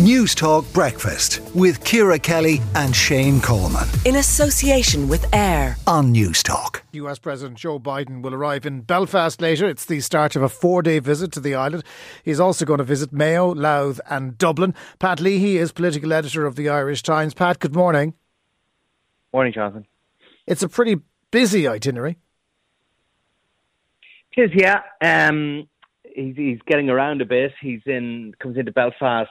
News Talk Breakfast with Ciara Kelly and Shane Coleman. In association with AIR on News Talk. US President Joe Biden will arrive in Belfast later. It's the start of a four day visit to the island. He's also going to visit Mayo, Louth, and Dublin. Pat Leahy is political editor of the Irish Times. Pat, good morning. Morning, Jonathan. It's a pretty busy itinerary. It is, yeah. Um, he's, he's getting around a bit. He's in comes into Belfast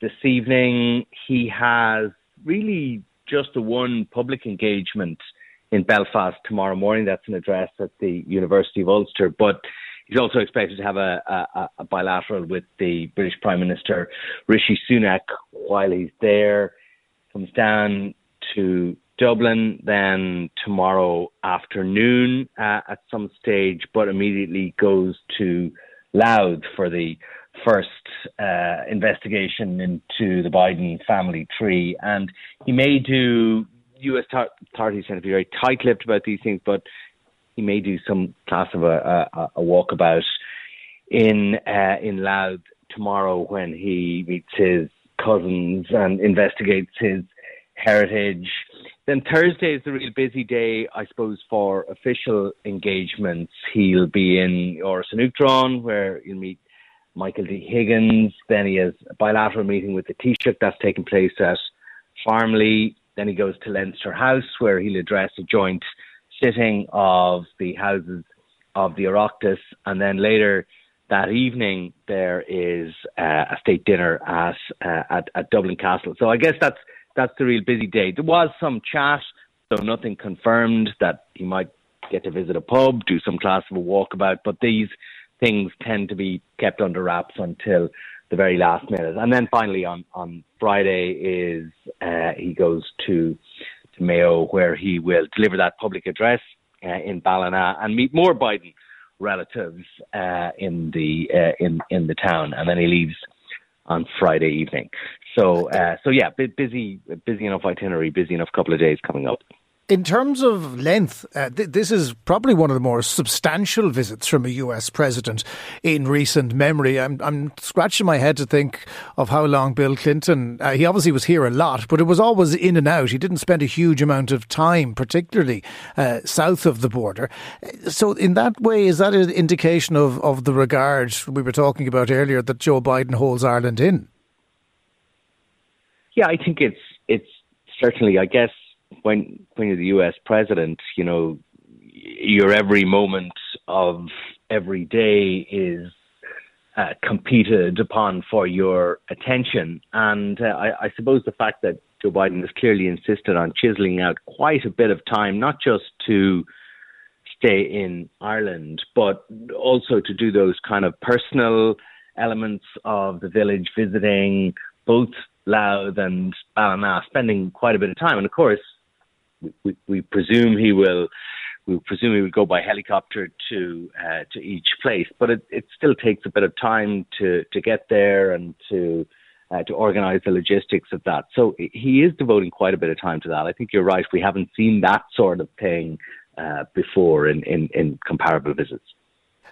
this evening. He has really just the one public engagement in Belfast tomorrow morning. That's an address at the University of Ulster. But he's also expected to have a, a, a bilateral with the British Prime Minister Rishi Sunak while he's there. Comes down to Dublin then tomorrow afternoon uh, at some stage, but immediately goes to Louth for the first uh, investigation into the Biden family tree. And he may do, U.S. authorities tend to be very tight lipped about these things, but he may do some class of a, a, a walkabout in, uh, in Louth tomorrow when he meets his cousins and investigates his heritage. Then Thursday is the real busy day, I suppose, for official engagements. He'll be in an where you'll meet Michael D. Higgins. Then he has a bilateral meeting with the Taoiseach that's taking place at Farmleigh. Then he goes to Leinster House, where he'll address a joint sitting of the houses of the Oireachtas. And then later that evening, there is uh, a state dinner at, uh, at, at Dublin Castle. So I guess that's that's the real busy day. There was some chat, so nothing confirmed that he might get to visit a pub, do some class of a walkabout. But these things tend to be kept under wraps until the very last minute. And then finally on, on Friday is uh, he goes to to Mayo where he will deliver that public address uh, in Ballina and meet more Biden relatives uh, in the uh, in in the town, and then he leaves on Friday evening. So uh, so yeah, busy busy enough itinerary, busy enough couple of days coming up. In terms of length, uh, th- this is probably one of the more substantial visits from a US president in recent memory. I'm, I'm scratching my head to think of how long Bill Clinton, uh, he obviously was here a lot, but it was always in and out. He didn't spend a huge amount of time, particularly uh, south of the border. So, in that way, is that an indication of, of the regard we were talking about earlier that Joe Biden holds Ireland in? Yeah, I think it's it's certainly, I guess, when when you're the U.S. president, you know, your every moment of every day is uh, competed upon for your attention, and uh, I, I suppose the fact that Joe Biden has clearly insisted on chiseling out quite a bit of time, not just to stay in Ireland, but also to do those kind of personal elements of the village visiting, both Louth and Ballina, spending quite a bit of time. And of course, we, we, presume he will we presume he will go by helicopter to uh, to each place, but it, it still takes a bit of time to to get there and to uh, to organise the logistics of that. So he is devoting quite a bit of time to that. I think you're right. We haven't seen that sort of thing uh, before in, in, in comparable visits.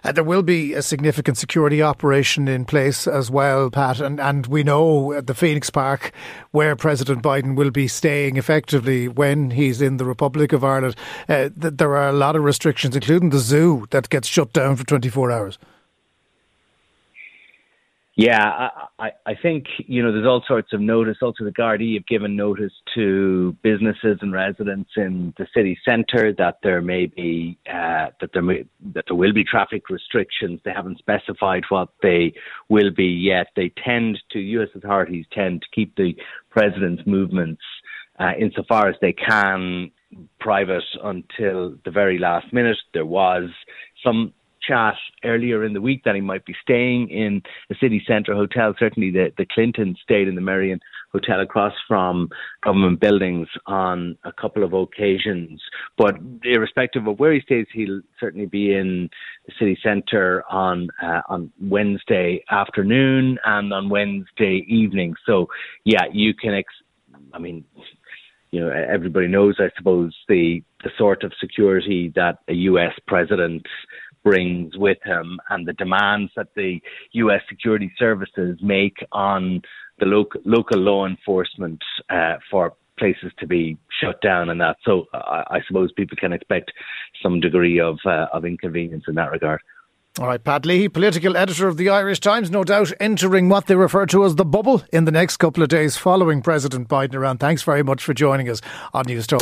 Uh, there will be a significant security operation in place as well, Pat, and, and we know at the Phoenix Park where President Biden will be staying effectively when he's in the Republic of Ireland. Uh, that there are a lot of restrictions, including the zoo, that gets shut down for 24 hours. Yeah, I, I think you know there's all sorts of notice. Also, the Gardaí have given notice to businesses and residents in the city centre that there may be uh, that there may, that there will be traffic restrictions. They haven't specified what they will be yet. They tend to U.S. authorities tend to keep the president's movements uh, insofar as they can private until the very last minute. There was some chat earlier in the week that he might be staying in a city centre hotel. Certainly, the, the Clintons stayed in the Merrion Hotel across from government buildings on a couple of occasions. But irrespective of where he stays, he'll certainly be in the city centre on uh, on Wednesday afternoon and on Wednesday evening. So, yeah, you can. Ex- I mean, you know, everybody knows, I suppose, the the sort of security that a U.S. president brings with him and the demands that the U.S. security services make on the local local law enforcement uh, for places to be shut down and that. So I, I suppose people can expect some degree of uh, of inconvenience in that regard. All right, Pat Leahy, political editor of the Irish Times, no doubt entering what they refer to as the bubble in the next couple of days following President Biden around. Thanks very much for joining us on News Talk.